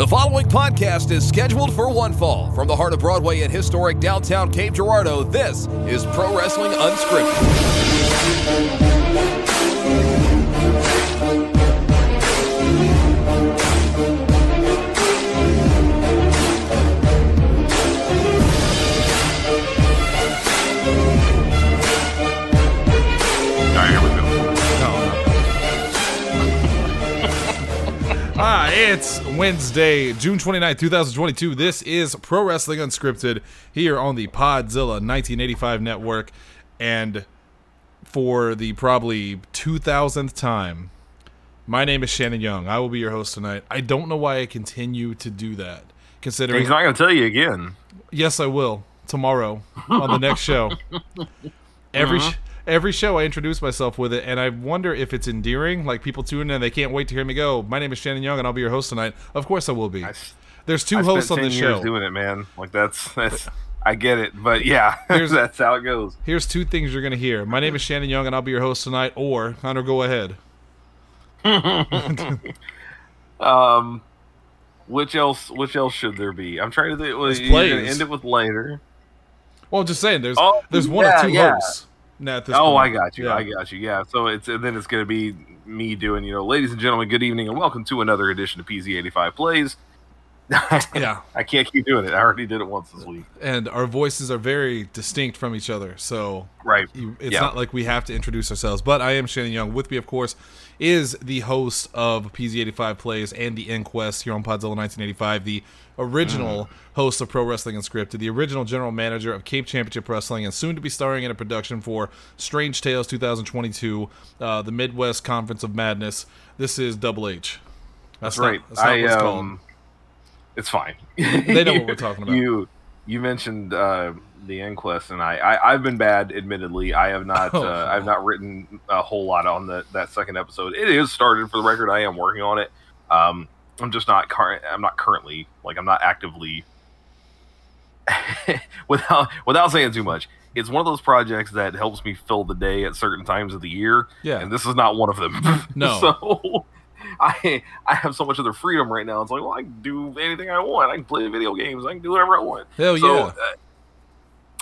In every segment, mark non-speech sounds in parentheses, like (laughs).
The following podcast is scheduled for one fall. From the heart of Broadway in historic downtown Cape Girardeau, this is Pro Wrestling Unscripted. Wednesday, June 29th, 2022. This is Pro Wrestling Unscripted here on the Podzilla 1985 network. And for the probably 2000th time, my name is Shannon Young. I will be your host tonight. I don't know why I continue to do that, considering. He's not going to tell you again. Yes, I will tomorrow on the next show. (laughs) Every Uh-huh. Every show, I introduce myself with it, and I wonder if it's endearing. Like people tune in and they can't wait to hear me go. My name is Shannon Young, and I'll be your host tonight. Of course, I will be. s- There's two I hosts on 10 the years show. doing it, man. Like that's that's. I get it, but yeah, (laughs) Here's- that's how it goes. Here's two things you're gonna hear. My name is Shannon Young, and I'll be your host tonight. Or Hunter, go ahead. (laughs) Um, which else? Which else should there be? I'm trying to think. Well, plays. end it with later. Well, I'm just saying. There's Oh, there's one yeah, or two yeah. hosts. This Oh, I got you. Yeah. I got you. Yeah. So it's and then it's going to be me doing. You know, ladies and gentlemen, good evening and welcome to another edition of PZ85 Plays. (laughs) Yeah, I can't keep doing it. I already did it once this week. and our voices are very distinct from each other, so Right. you, it's Yeah. not like we have to introduce ourselves. But I am Shannon Young. With me, of course, is the host of PZ85 Plays and the Inquest here on Podzilla 1985, the original host of Pro Wrestling Unscripted, the original general manager of Cape Championship Wrestling, and soon to be starring in a production for Strange Tales 2022, uh, the Midwest Conference of Madness. This is Double H. That's not- right. that's not I what it's called. It's fine. (laughs) They know what we're (laughs) talking about. You you mentioned uh, the inquest, and I, I I've been bad. Admittedly, I have not (laughs) Oh. uh, I've not written a whole lot on the that second episode. It is started for the record. I am working on it. Um, I'm just not current. I'm not currently like I'm not actively. without without saying too much, it's one of those projects that helps me fill the day at certain times of the year Yeah. and this is not one of them. No. so (laughs) I I have so much of other freedom right now. It's like, well, I can do anything I want. I can play video games. I can do whatever I want. Hell so, yeah. uh,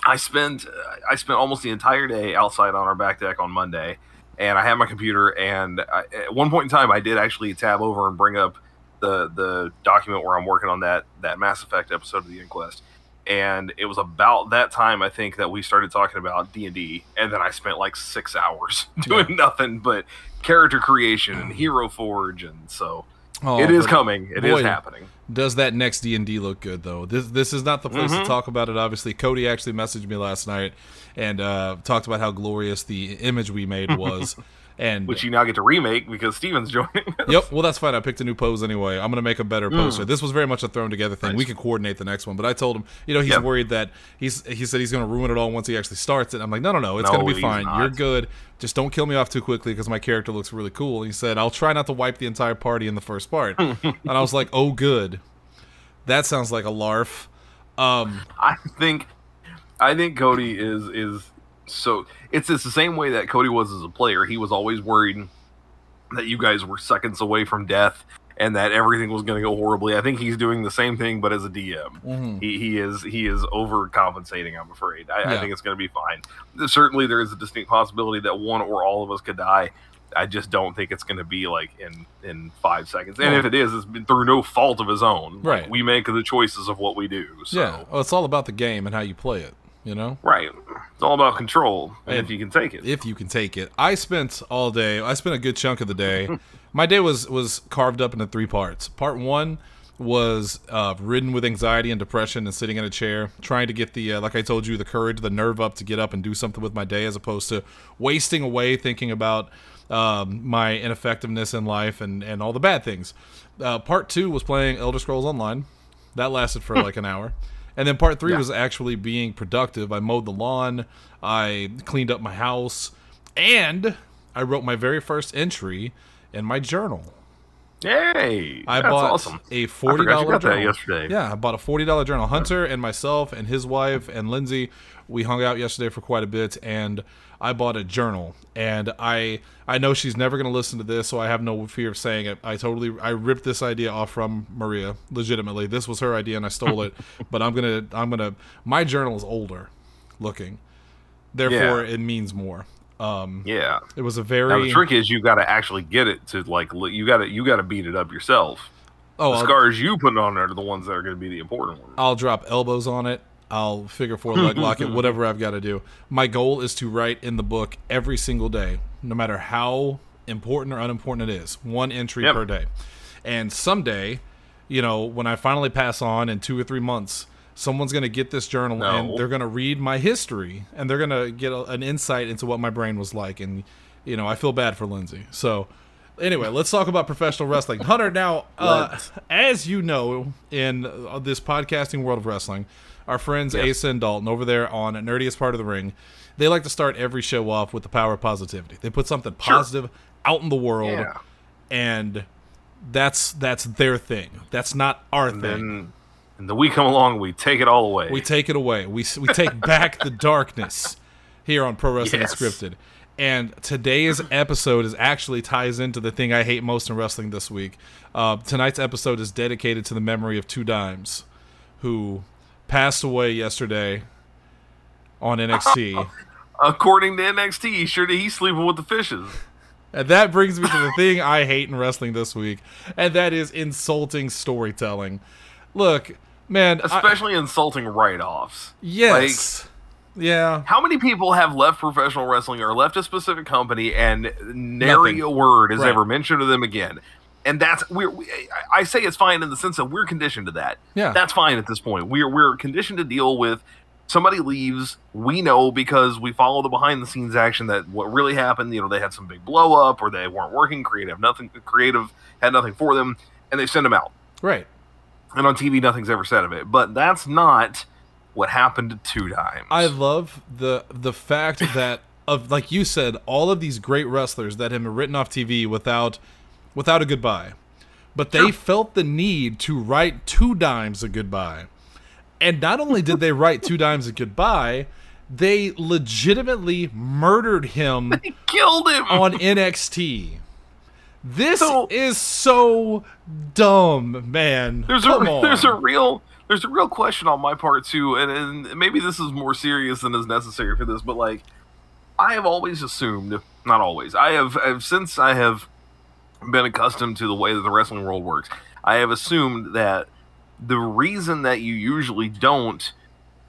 I spent uh, I spent almost the entire day outside on our back deck on Monday, and I had my computer. And I, at one point in time, I did actually tab over and bring up the the document where I'm working on that that Mass Effect episode of the Inquest. And it was about that time I think that we started talking about D and D, and then I spent like six hours (laughs) doing nothing but character creation and hero forge, and so Oh, it is coming. It is boy, happening. Does that next D and D look good though? This this is not the place Mm-hmm. to talk about it. Obviously, Cody actually messaged me last night and uh, talked about how glorious the image we made was. (laughs) And Which you now get to remake because Steven's (laughs) joining. us. yep, well that's fine. I picked a new pose anyway. I'm gonna make a better poster. This was very much a thrown together thing. We could coordinate the next one, but I told him, you know, he's Yeah. worried that he's he said he's gonna ruin it all once he actually starts it. I'm like, no, no, no, it's No, gonna be fine. not. You're good. Just don't kill me off too quickly because my character looks really cool. He said, I'll try not to wipe the entire party in the first part. (laughs) and I was like, oh, good. That sounds like a larf. Um, I think I think Cody is is so it's it's the same way that Cody was as a player. He was always worried that you guys were seconds away from death and that everything was going to go horribly. I think he's doing the same thing, but as a DM. mhm. He, he is he is overcompensating. I'm afraid. I, I think it's going to be fine. Certainly, there is a distinct possibility that one or all of us could die. I just don't think it's going to be like in in five seconds. And if it is, it's been through no fault of his own. Like, Right. we make the choices of what we do. So. Yeah. Well, it's all about the game and how you play it, you know? Right. It's all about control, and if you can take it. If you can take it. I spent all day, I spent a good chunk of the day. (laughs) My day was was carved up into three parts. Part one was uh, ridden with anxiety and depression and sitting in a chair, trying to get the, uh, like I told you, the courage, the nerve up to get up and do something with my day as opposed to wasting away thinking about um, my ineffectiveness in life and, and all the bad things. Uh, part two was playing Elder Scrolls Online. That lasted for like an hour. And then part three Yeah. was actually being productive. I mowed the lawn, I cleaned up my house, and I wrote my very first entry in my journal. Yay! I That's bought awesome. a I forty forgot you got that journal yesterday. Yeah, I bought a forty dollar journal. Hunter and myself and his wife and Lindsay, we hung out yesterday for quite a bit, and I bought a journal. And I I know she's never going to listen to this, so I have no fear of saying it. I totally I ripped this idea off from Maria. Legitimately, this was her idea, and I stole it. (laughs) but I'm gonna I'm gonna my journal is older looking, therefore Yeah. it means more. Um, Yeah. it was a very. Now the trick is you got to actually get it to like you got to you got to beat it up yourself. oh The I'll- scars you put on there are the ones that are going to be the important ones. I'll drop elbows on it. I'll figure four leg lock it, (laughs) whatever I've got to do. My goal is to write in the book every single day, no matter how important or unimportant it is. One entry Yep. per day. And someday, you know, when I finally pass on in two or three months, someone's going to get this journal and they're going to read my history and they're going to get a, an insight into what my brain was like. And, you know, I feel bad for Lindsay. So, anyway, let's talk about professional wrestling. Hunter, now, uh, as you know, in uh, this podcasting world of wrestling, our friends Asa and Dalton over there on Nerdiest Part of the Ring, they like to start every show off with the power of positivity. They put something positive out in the world, Yeah. and that's that's their thing. That's not our thing. Then and the we come along, we take it all away. We take it away. We we take (laughs) back the darkness here on Pro Wrestling Yes. Unscripted. And today's (clears throat) episode is actually ties into the thing I hate most in wrestling this week. Uh, tonight's episode is dedicated to the memory of Two Dimes, who passed away yesterday on NXT. (laughs) According to NXT, sure did he sleeping with the fishes. and that brings me to the thing I hate in wrestling this week, and that is insulting storytelling. Look, man, I- Especially insulting write-offs. yes, yeah, How many people have left professional wrestling or left a specific company and nary Nothing. a word is Right. ever mentioned to them again? And that's we're. We, I I say it's fine in the sense that we're conditioned to that. Yeah. that's fine at this point. We're we're conditioned to deal with somebody leaves. We know because we follow the behind the scenes action that what really happened. You know, they had some big blow up or they weren't working. Creative nothing. Creative had nothing for them, and they send them out. right. And on TV, nothing's ever said of it. But that's not what happened to two times. I love the the fact (laughs) that of like you said, all of these great wrestlers that have been written off TV without without a goodbye. But they Sure. felt the need to write two dimes a goodbye. And not only did they write two dimes a goodbye, they legitimately murdered him (laughs) They killed him. on NXT. This So- is so dumb, man. There's Come a on. there's a real there's a real question on my part too, and, and maybe this is more serious than is necessary for this, but like I have always assumed, not always, I have, I've since I have been accustomed to the way that the wrestling world works. I have assumed that the reason that you usually don't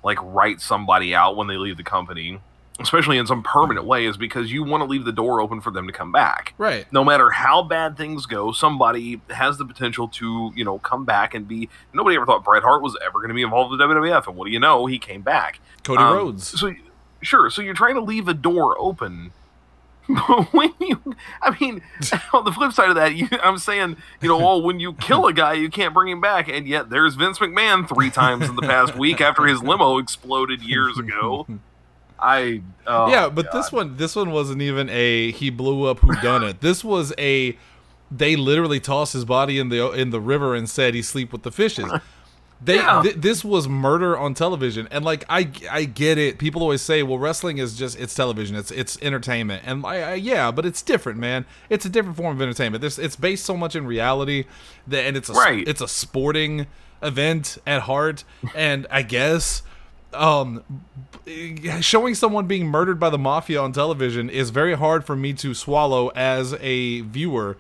like write somebody out when they leave the company, especially in some permanent way, is because you want to leave the door open for them to come back right. no matter how bad things go, somebody has the potential to, you know, come back and be. Nobody ever thought Bret Hart was ever going to be involved with WWF, and what do you know? He came back. Cody Um, Rhodes. So, sure. So you're trying to leave a door open. (laughs) But when you, I mean, (laughs) on the flip side of that, you, I'm saying, you know, oh, when you kill a guy, you can't bring him back, and yet there's Vince McMahon three times in the past week after his limo exploded years ago. (laughs) I, oh, yeah, but God. this one, this one wasn't even a he blew up who done it. This was a they literally tossed his body in the in the river and said he sleep with the fishes. They Yeah. th- this was murder on television, and like I I get it. People always say, well, wrestling is just it's television, it's it's entertainment, and I, I, yeah, but it's different, man. It's a different form of entertainment. This it's based so much in reality that, and it's a Right. it's a sporting event at heart, and I guess um showing someone being murdered by the mafia on television is very hard for me to swallow as a viewer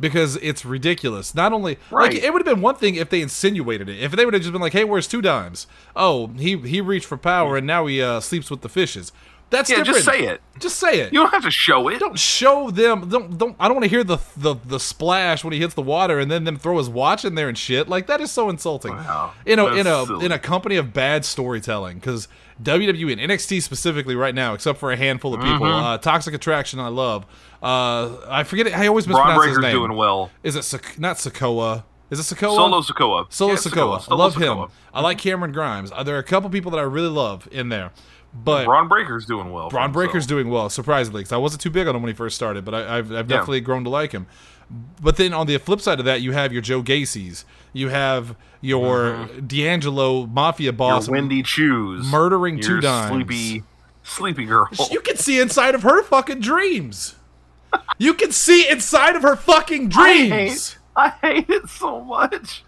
because it's ridiculous. Not only Right. like it would have been one thing if they insinuated it. If they would have just been like, "Hey, where's two dimes?" Oh, he he reached for power and now he uh, sleeps with the fishes. That's yeah, different. just say it. Just say it. You don't have to show it. don't show them. Don't don't. I don't want to hear the, the the splash when he hits the water and then them throw his watch in there and shit. Like that is so insulting. Wow, in a in a silly. in a company of bad storytelling because WWE and NXT specifically right now, except for a handful of people, Mm-hmm. uh, Toxic Attraction I love. Uh, I forget it. I always Bron mispronounce his Breakker's name. doing well. Is it Sak- not Sokoa? Is it Sokoa? Solo Sokoa. Solo Yeah, Sokoa. I love Sikoa. him. I like Cameron Grimes. There are a couple people that I really love in there, but Bron Breakker's doing well. for Bron himself. Breakker's doing well, surprisingly, because I wasn't too big on him when he first started, but I, I've, I've Yeah. definitely grown to like him. But then on the flip side of that, you have your Joe Gacy's, you have your mm-hmm. D'Angelo mafia boss, Your Wendy Choo's murdering two your dimes. Sleepy, sleepy girl. You can see inside of her fucking dreams. You can see inside of her fucking dreams. I hate, I hate it so much.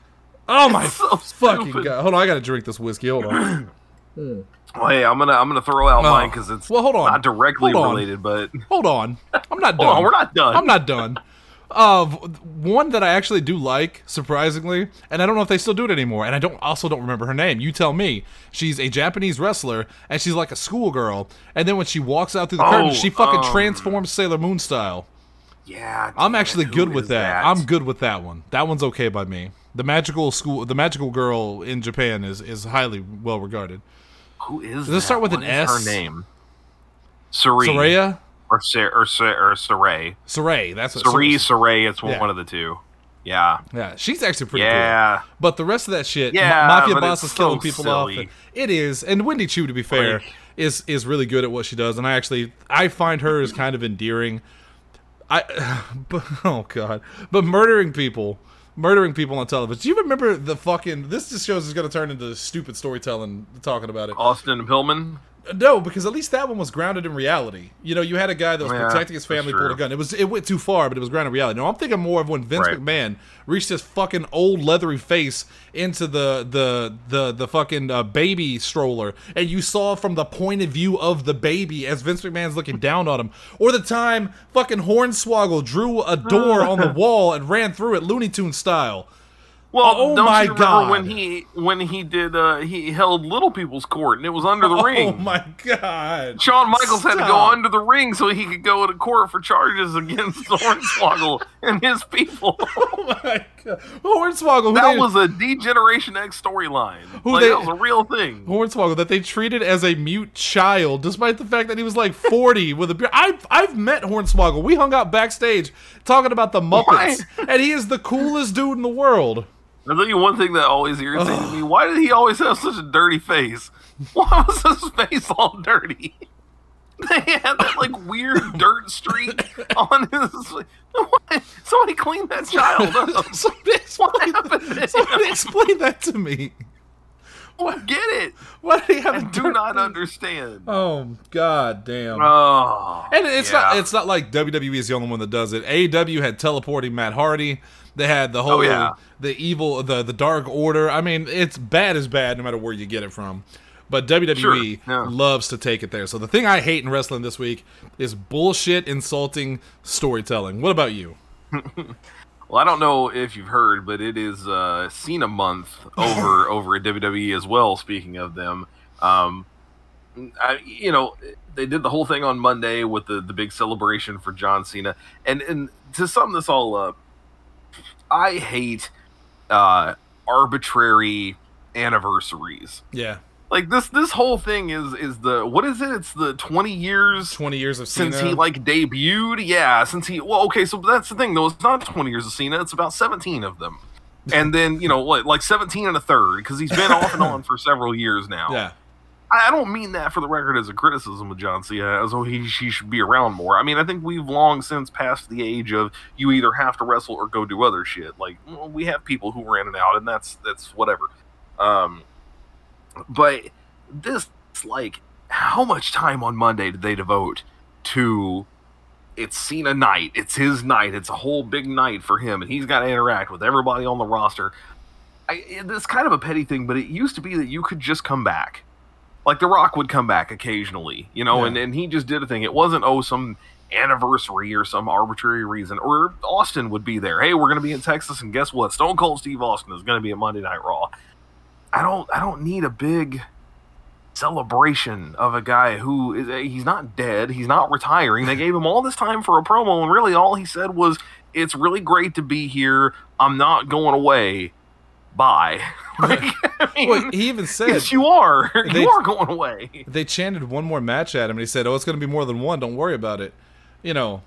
oh my so fucking stupid. god! Hold on, I gotta drink this whiskey. Hold on. (clears throat) Hmm. Well, hey, I'm gonna I'm gonna throw out Oh. mine because it's Well, hold on. not directly Hold on. related, but Hold on. I'm not done. (laughs) hold on, we're not done. I'm not done. Uh, one that I actually do like, surprisingly, and I don't know if they still do it anymore, and I don't also don't remember her name. You tell me. She's a Japanese wrestler, and she's like a schoolgirl. And then when she walks out through the curtain, Oh, she fucking um, transforms Sailor Moon style. Yeah, I'm actually good with is that. I'm good with that one. That one's okay by me. The magical school, the magical girl in Japan is is highly well regarded. Who is? Does it start that? with an What is S? Her name. Sari. Soraya, or Sa- or Sa- or Saray. Saray. That's what Sari, Saray. It's Yeah. one of the two. Yeah. Yeah, she's actually pretty cool. Yeah. But the rest of that shit, Yeah, Ma- mafia boss is killing people silly. off. It is, and Wendy Choo, to be fair, Like- is is really good at what she does, and I actually I find her as kind of endearing. I, (sighs) but, oh god, but murdering people, murdering people on television. Do you remember the fucking? This just shows it's going to turn into stupid storytelling talking about it. Austin Pillman. No, because at least that one was grounded in reality. You know, you had a guy that was Yeah, protecting his family, pulled a gun. It was it went too far, but it was grounded in reality. No, I'm thinking more of when Vince Right. McMahon reached his fucking old leathery face into the the the the fucking uh, baby stroller, and you saw from the point of view of the baby as Vince McMahon's looking down on him, or the time fucking Hornswoggle drew a door on the (laughs) wall and ran through it, Looney Tune style. Well, Oh don't you remember God. when he when he did uh he held Little People's Court and it was under the ring. Oh my god! Shawn Michaels had to go under the ring so he could go to court for charges against (laughs) Hornswoggle and his people. (laughs) Oh my god! Hornswoggle. who That they- was a Degeneration X storyline. Who Like, they- that was a real thing. Hornswoggle that they treated as a mute child, despite the fact that he was like 40 with a beard. I've, I've met Hornswoggle. We hung out backstage talking about the Muppets, and he is the coolest dude in the world. I'll tell you one thing that always irritated me. Why did he always have such a dirty face? Why was his face all dirty? (laughs) They had that like weird dirt streak on his. Somebody clean that child up. (laughs) Somebody (laughs) explain, happened somebody explain that to me. What? Get it? Why did he have I a do not understand. Oh god damn. Oh, And it's yeah. not it's not like WWE is the only one that does it. AEW had teleporting Matt Hardy. They had the whole Oh, yeah. the evil the the dark order. I mean, it's bad as bad no matter where you get it from. But WWE Sure, yeah. loves to take it there. So the thing I hate in wrestling this week is bullshit insulting storytelling. What about you? (laughs) Well, I don't know if you've heard, but it is uh, Cena month over (laughs) over at WWE as well. Speaking of them, um, I, you know, they did the whole thing on Monday with the the big celebration for John Cena, and and to sum this all up, I hate uh, arbitrary anniversaries. Yeah. Like this this whole thing is is the what is it? It's the twenty years 20 years of since he like debuted yeah since he well okay so that's the thing though it's not 20 years of cena it's about 17 of them (laughs) and then you know like, like 17 and a third because he's been off and (laughs) on for several years now yeah. I, don't mean that for the record as a criticism of john cena as though he, he should be around more i mean i think we've long since passed the age of you either have to wrestle or go do other shit like well, we have people who are in and out and that's that's whatever um but this like how much time on monday did they devote to it's Cena night. It's his night. It's a whole big night for him, and he's got to interact with everybody on the roster. I, it's kind of a petty thing, but it used to be that you could just come back. Like The Rock would come back occasionally, you know, Yeah. and, and he just did a thing. It wasn't, oh, some anniversary or some arbitrary reason. Or Austin would be there. Hey, we're going to be in Texas, and guess what? Stone Cold Steve Austin is going to be at Monday Night Raw. I don't, I don't need a big celebration of a guy who is eh, he's not dead he's not retiring they gave him all this time for a promo and really all he said was it's really great to be here i'm not going away bye (laughs) like, I mean, Well, he even said yes you are (laughs) They- you are going away they chanted one more match at him and he said, "Oh, it's going to be more than one. Don't worry about it." You know,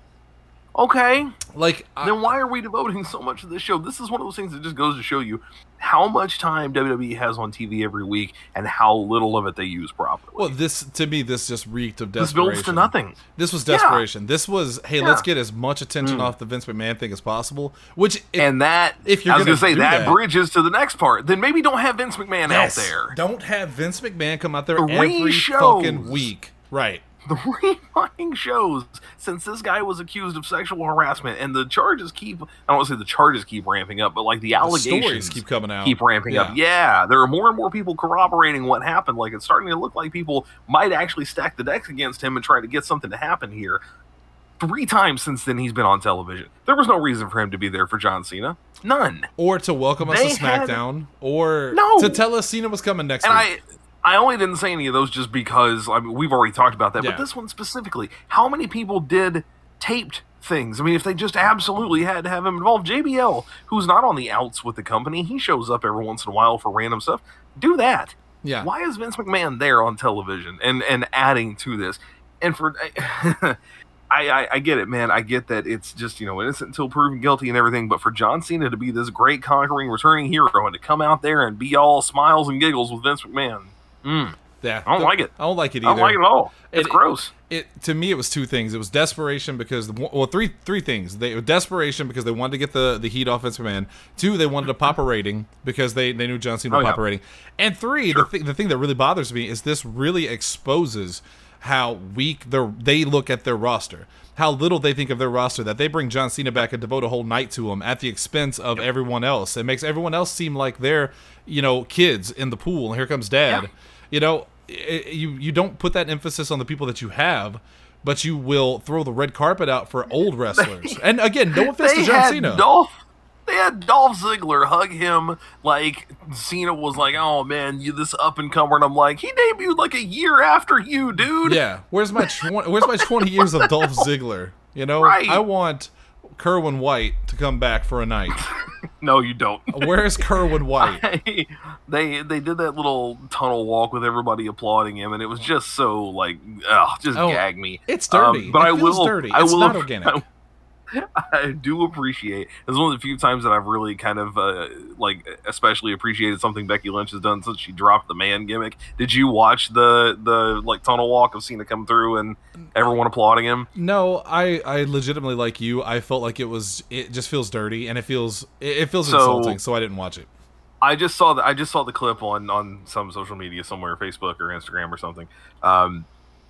Okay, Like, I, then why are we devoting so much to this show? This is one of those things that just goes to show you how much time WWE has on TV every week and how little of it they use properly. well, this to me, this just reeked of desperation. this builds to nothing. This was Yeah. desperation. This was, hey, let's get as much attention mm. off the Vince McMahon thing as possible. Which, if, and that, if you're I was gonna gonna say that, that- bridges to the next part. Then maybe don't have Vince McMahon yes, out there. don't have Vince McMahon come out there Three every shows. fucking week. Right. Three (laughs) fucking shows since this guy was accused of sexual harassment, and the charges keep. I don't want to say the charges keep ramping up, but like the The allegations keep coming out. keep ramping up. Yeah, there are more and more people corroborating what happened. Like it's starting to look like people might actually stack the decks against him and try to get something to happen here. Three times since then, he's been on television. There was no reason for him to be there for John Cena. None. Or to welcome us They to had- SmackDown, or No. to tell us Cena was coming next And week. I, I only didn't say any of those just because I mean we've already talked about that. Yeah. But this one specifically, how many people did taped things? I mean, if they just absolutely had to have him involved, JBL, who's not on the outs with the company, he shows up every once in a while for random stuff. Do that. yeah. Why is Vince McMahon there on television and and adding to this? And for (laughs) I, I I get it, man. I get that it's just you know innocent until proven guilty and everything. But for John Cena to be this great conquering returning hero and to come out there and be all smiles and giggles with Vince McMahon, mm, Yeah. I don't like it. I don't like it either. I don't like it at all. It's It- gross. it to me it was two things. It was desperation because well three three things. They desperation because they wanted to get the the heat off man. Two, they wanted to pop a rating because they they knew John Cena would Oh, yeah. pop a rating. And three, Sure. the thing the thing that really bothers me is this really exposes how weak they look at their roster. How little they think of their roster that they bring John Cena back and devote a whole night to him at the expense of everyone else. It makes everyone else seem like they're, you know, kids in the pool. And here comes dad. Yeah. You know, i you you don't put that emphasis on the people that you have, but you will throw the red carpet out for old (laughs) wrestlers. and again, no offense to John Cena. Had Dolph Ziggler hug him like Cena was like, "Oh man, you this up and comer," and I'm like, "He debuted like a year after you, dude." yeah, where's my tw- where's my twenty (laughs) years of Dolph Ziggler? You know, Right. I want Kerwin White to come back for a night. (laughs) No, you don't. Where's Kerwin (laughs) White? they they did that little tunnel walk with everybody applauding him, and it was just so like, ugh, just Oh, gag me. It's dirty. Um, but It I will. dirty. I It's will. not organic. I do appreciate. It's one of the few times that I've really kind of uh, like, especially appreciated something Becky Lynch has done since she dropped the man gimmick. Did you watch the the like tunnel walk of Cena come through and everyone applauding him? No, I I legitimately like you. I felt like it was it just feels dirty and it feels it, it feels So- insulting, so I didn't watch it. I just saw the I just saw the clip on on some social media somewhere, Facebook or Instagram or something. Um,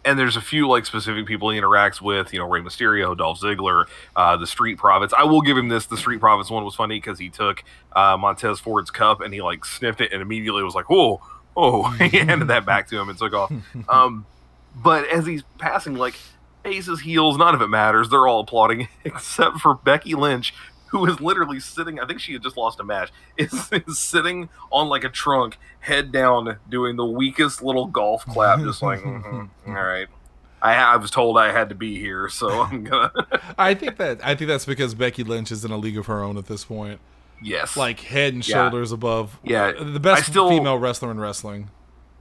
and there's a few like specific people he interacts with, you know, Rey Mysterio, Dolph Ziggler, uh, the Street Profits. I will give him this: the Street Profits one was funny because he took uh, Montez Ford's cup and he like sniffed it and immediately was like, "Whoa, oh!" (laughs) he handed that back to him and took off. (laughs) Um, but as he's passing, like faces, heels, none of it matters. They're all applauding (laughs) except for Becky Lynch, (laughs) who is literally sitting. I think she had just lost a match. (laughs) Is, is sitting on like a trunk, head down, doing the weakest little golf clap, just like, (laughs) "Mhm, all right. I, I was told I had to be here, so I'm gonna. I think that I think that's because Becky Lynch is in a league of her own at this point. yes. Like head and Yeah. shoulders above. Yeah, the best still- female wrestler in wrestling.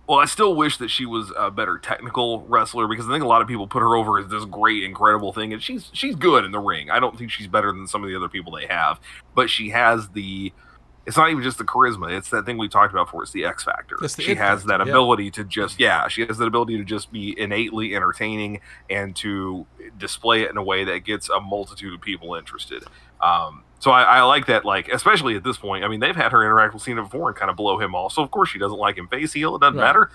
Well, I still wish that she was a better technical wrestler because I think a lot of people put her over as this great, incredible thing, and she's she's good in the ring. I don't think she's better than some of the other people they have, but she has the. It's not even just the charisma; it's that thing we talked about before. It's the X factor. The She has factor, that yeah. ability to just yeah, she has that ability to just be innately entertaining and to display it in a way that gets a multitude of people interested. Um, so I, I like that, like especially at this point. I mean, they've had her interact with Cena before and kind of blow him off. So of course she doesn't like him face heel. It doesn't Right. matter.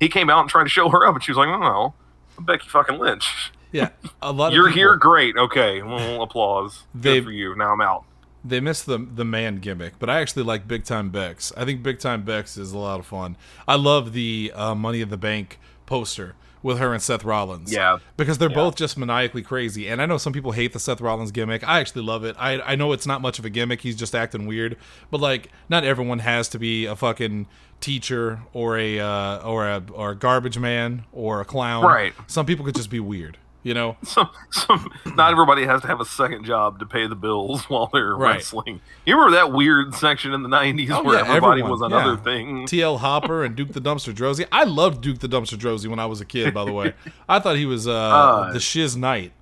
He came out and tried to show her up, and she was like, "No, no, I'm Becky fucking Lynch. (laughs) Yeah, a lot. You're of here, great. Okay, well, (laughs) applause. They've- Good for you. Now I'm out. They missed the the man gimmick, but I actually like Big Time Bex. I think Big Time Bex is a lot of fun. I love the uh, Money in the Bank poster with her and Seth Rollins. Yeah. because they're Yeah. both just maniacally crazy. And I know some people hate the Seth Rollins gimmick. I actually love it. I I know it's not much of a gimmick. He's just acting weird. But like, not everyone has to be a fucking teacher or a uh, or a or a garbage man or a clown. Right. Some people could just be weird. You know. (laughs) Some, some, not everybody has to have a second job to pay the bills (laughs) while they're Right. wrestling. You remember that weird section in the '90s Oh, where yeah, everybody everyone, was another yeah. thing? TL Hopper and Duke the Dumpster Droese. I loved Duke the Dumpster Droese when I was a kid. By the way, (laughs) I thought he was uh, Uh, the shiz knight.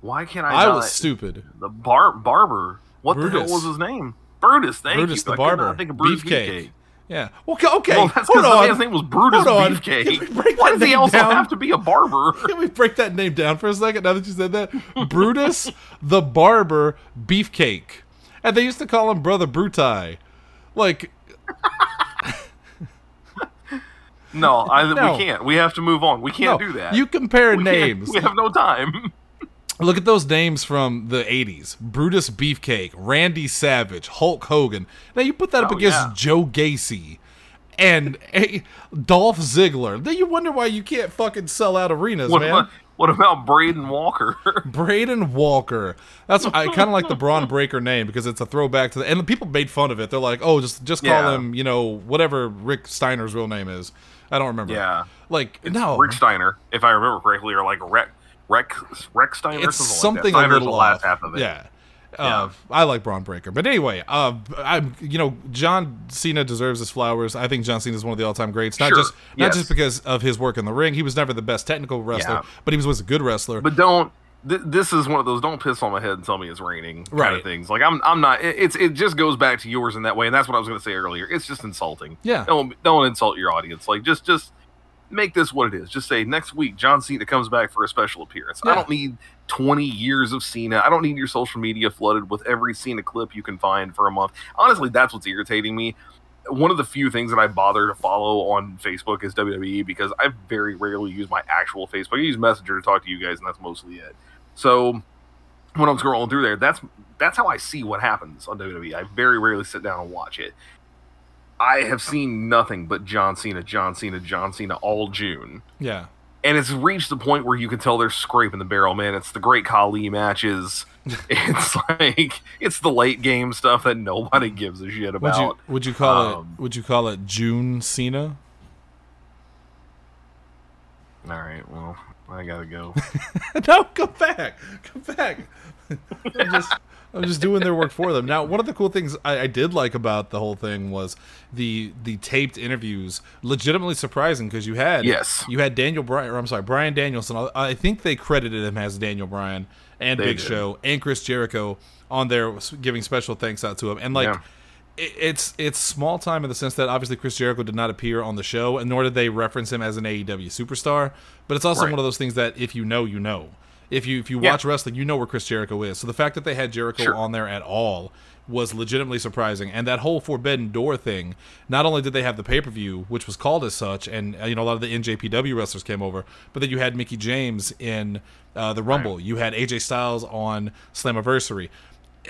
Why can't I? I was stupid. the bar barber. What the hell was his name? Brutus. Thank Brutus you. the I barber. think of Brutus Beefcake. Beefcake. Yeah. Okay. Okay. Well, that's Hold the on. man's name was Brutus. Beefcake. Can we break Why does he also down? have to be a barber? (laughs) Can we break that name down for a second? Now that you said that, Brutus (laughs) the barber Beefcake, and they used to call him Brother Brutai. Like, No, I, No. we can't. We have to move on. We can't no, do that. you compare We names. We have no time. (laughs) Look at those names from the '80s: Brutus Beefcake, Randy Savage, Hulk Hogan. Now you put that up Oh, against yeah. Joe Gacy and eh, Dolph Ziggler. Then you wonder why you can't fucking sell out arenas, What man. about, what about Braden Walker? (laughs) Braden Walker. That's I kind of like the Bron Breakker name because it's a throwback to the and the people made fun of it. They're like, oh, just just call Yeah. him, you know, whatever Rick Steiner's real name is. I don't remember. Yeah. like no, Rick Steiner, if I remember correctly, or like Rex Rex Rex Steiner. it's something, something like that. a little the last off. half of it. Yeah. Uh, I like Bron Breakker, but anyway, uh, I'm you know John Cena deserves his flowers. I think John Cena is one of the all-time greats, not Sure, just not yes. just because of his work in the ring. He was never the best technical wrestler, Yeah. but he was, was a good wrestler. But don't. Th- this is one of those don't piss on my head and tell me it's raining kind Right. of things. Like I'm, I'm not. It, it's it just goes back to yours in that way, and that's what I was going to say earlier. It's just insulting. Yeah. Don't don't insult your audience. Like just just make this what it is. Just say next week John Cena comes back for a special appearance. Yeah. I don't need 20 years of Cena. I don't need your social media flooded with every Cena clip you can find for a month. Honestly, that's what's irritating me. One of the few things that I bother to follow on Facebook is WWE because I very rarely use my actual Facebook. I use Messenger to talk to you guys, and that's mostly it. So when I'm scrolling through there, that's that's how I see what happens on WWE. I very rarely sit down and watch it. I have seen nothing but John Cena, John Cena, John Cena all June. yeah, And it's reached the point where you can tell they're scraping the barrel, man. It's the great Khali matches. (laughs) it's like it's the late game stuff that nobody gives a shit would about. you would you call um, it would you call it June Cena? All right, well, I gotta go. (laughs) no, come back, come back. (laughs) Just, I'm just doing their work for them. Now, one of the cool things I, I did like about the whole thing was the the taped interviews. Legitimately surprising because you had Yes. you had Daniel Bryan, or I'm sorry, Bryan Danielson. I, I think they credited him as Daniel Bryan and They Big did. Show and Chris Jericho on there, giving special thanks out to him. And like. Yeah. It's it's small time in the sense that obviously Chris Jericho did not appear on the show, and nor did they reference him as an AEW superstar. But it's also Right. one of those things that if you know, you know. If you if you Yeah. watch wrestling, you know where Chris Jericho is. So the fact that they had Jericho Sure. on there at all was legitimately surprising. And that whole Forbidden Door thing, not only did they have the pay per view, which was called as such, and uh, you know a lot of the NJPW wrestlers came over, but then you had Mickie James in uh, the Rumble. You had AJ Styles on Slammiversary.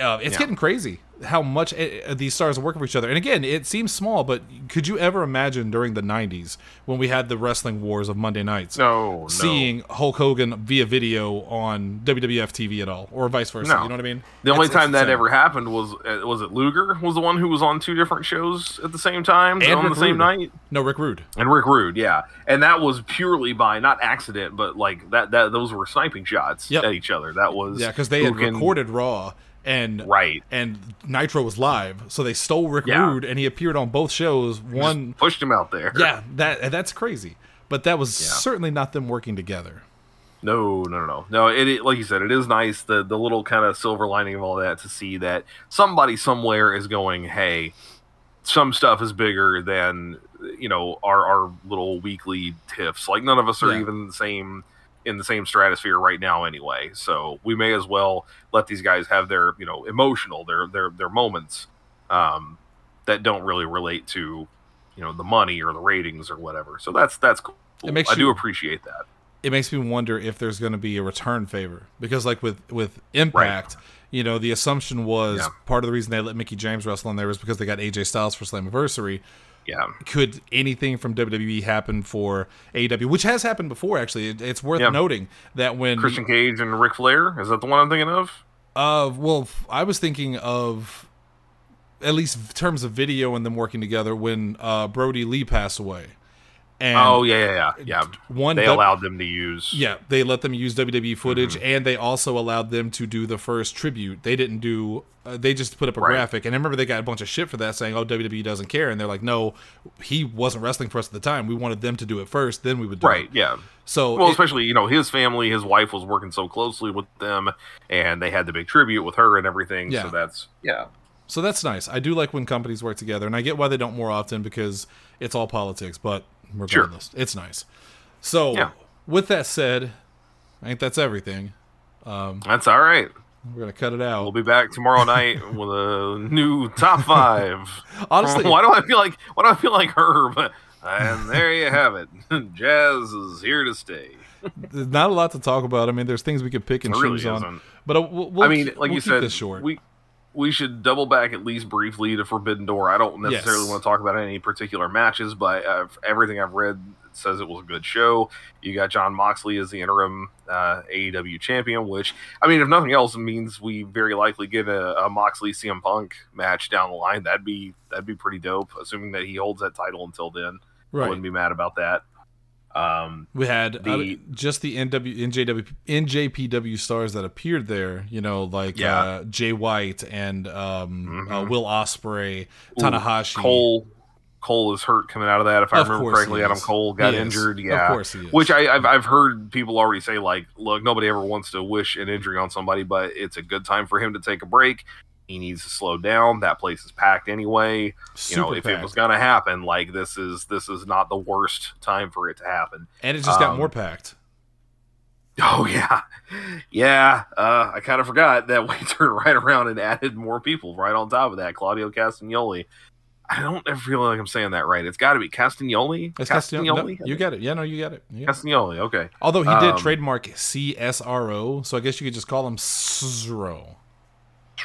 Uh, it's Yeah. getting crazy how much uh, these stars are working for each other. And again, it seems small, but could you ever imagine during the '90s when we had the wrestling wars of Monday nights? No, no. seeing Hulk Hogan via video on WWF TV at all, or vice versa. No. You know what I mean? The only It's- it's time that ever happened was uh, was it Luger was the one who was on two different shows at the same time And on Rick the same Rude. night. No, Rick Rude. And Rick Rude, yeah, and that was purely by not accident, but like that that those were sniping shots Yep. at each other. That was Yeah, because they who had recorded Raw and right. and Nitro was live, so they stole Rick Yeah. Rude, and he appeared on both shows. One, pushed him out there. yeah, that that's crazy, but that was Yeah. certainly not them working together. No, no, no, no. No, it, it like you said, it is nice the the little kind of silver lining of all that to see that somebody somewhere is going, hey, some stuff is bigger than you know our our little weekly tiffs. Like none of us are Yeah. even the same in the same stratosphere right now anyway. So we may as well let these guys have their you know emotional their their their moments um, that don't really relate to you know the money or the ratings or whatever. So that's that's cool. It makes I do appreciate that. it makes me wonder if there's going to be a return favor because like with with impact you know the assumption was Yeah. part of the reason they let mickie james wrestle in there was because they got aj styles for slammiversary Yeah. could anything from wwe happen for aew which has happened before actually It- it's worth Yeah. noting that when Christian Cage and Ric Flair. Is that the one I'm thinking of? uh well I was thinking of at least in terms of video and them working together when uh brodie lee passed away And oh yeah, yeah, yeah. yeah. one they W- allowed them to use. Yeah, they let them use WWE footage, Mm-hmm. and they also allowed them to do the first tribute. They didn't do. Uh, they just put up a Right. graphic, and I remember they got a bunch of shit for that, saying, "Oh, WWE doesn't care," and they're like, "No, he wasn't wrestling for us at the time. We wanted them to do it first, then we would do Right. it." Yeah. So, Well, it- especially you know his family, his wife was working so closely with them, and they had the big tribute with her and everything. Yeah. So that's yeah. so that's nice. I do like when companies work together, and I get why they don't more often because it's all politics. But regardless, it's nice. So, Yeah. with that said, I think that's everything. That's all right. We're gonna cut it out. We'll be back tomorrow night (laughs) with a new top five. Honestly- (laughs) why do I feel like why do I feel like Herb? And there you have it. (laughs) Jazz is here to stay. There's not a lot to talk about. I mean, there's things we could pick and There really choose on, but uh, we'll, we'll I mean, like we'll you keep said, this short. we we should double back at least briefly to Forbidden Door. I don't necessarily Yes. want to talk about any particular matches, but uh, everything I've read says it was a good show. You got Jon Moxley as the interim uh, AEW champion, which I mean, if nothing else, means we very likely get a, a Moxley CM Punk match down the line. That'd be that'd be pretty dope, assuming that he holds that title until then. I wouldn't be mad about that. Um, We had uh, just the NW, NJW, NJPW stars that appeared there. You know, like Yeah. uh, Jay White and um, uh, Mhm. Will Ospreay, Ooh, Tanahashi. Cole Cole is hurt coming out of that. If I Of remember correctly, Adam. Cole got injured. Of Yeah, course he is. which I, I've I've heard people already say like, look, nobody ever wants to wish an injury on somebody, but it's a good time for him to take a break. He needs to slow down. That place is packed anyway. You know, Super if it was gonna happen, like this is this is not the worst time for it to happen. and it just got um, more packed. (laughs) Oh yeah, yeah. Uh, I kind of forgot that we (laughs) turned right around and added more people right on top of that. Claudio Castagnoli. I don't ever feel like I'm saying that right. It's got to be Castagnoli. It's Castiglione. No, Castagnoli. you got it. Yeah, no, you got it. Got. Castagnoli. Okay. Although he did Um, trademark CSRO, so I guess you could just call him SRO.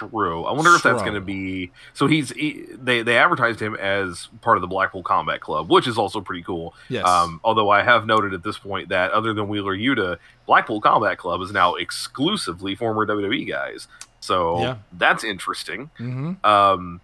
True. I wonder if that's going to be. So he's he, they they advertised him as part of the Blackpool Combat Club, which is also pretty cool. Yes. Um, although I have noted at this point that other than Wheeler Yuta, Blackpool Combat Club is now exclusively former WWE guys. So Yeah. that's interesting. hmm Um,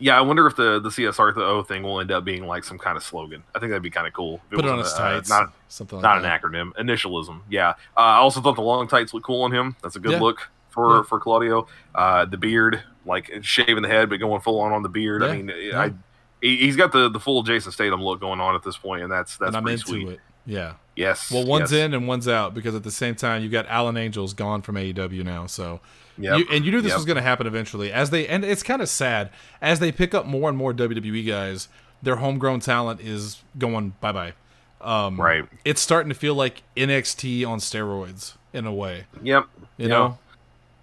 yeah, I wonder if the the CSR the O thing will end up being like some kind of slogan. I think that'd be kind of cool. if Put it on his uh, tights. not something like not that. an acronym. Initialism. Yeah. Uh, I also thought the long tights look cool on him. That's a good Yeah. look for Yeah. for Claudio. Uh, the beard, like shaving the head but going full on on the beard. Yeah. I mean, Yeah. I he, he's got the the full Jason Statham look going on at this point, and that's that's and pretty sweet. it. Yeah. Yes. Well, one's yes. in and one's out because at the same time you got Alan Angels gone from AEW now. So Yep. you, and you knew this Yep. was going to happen eventually. As they and it's kind of sad as they pick up more and more WWE guys, their homegrown talent is going bye bye. Um, Right. It's starting to feel like NXT on steroids in a way. Yep. You Yep. know.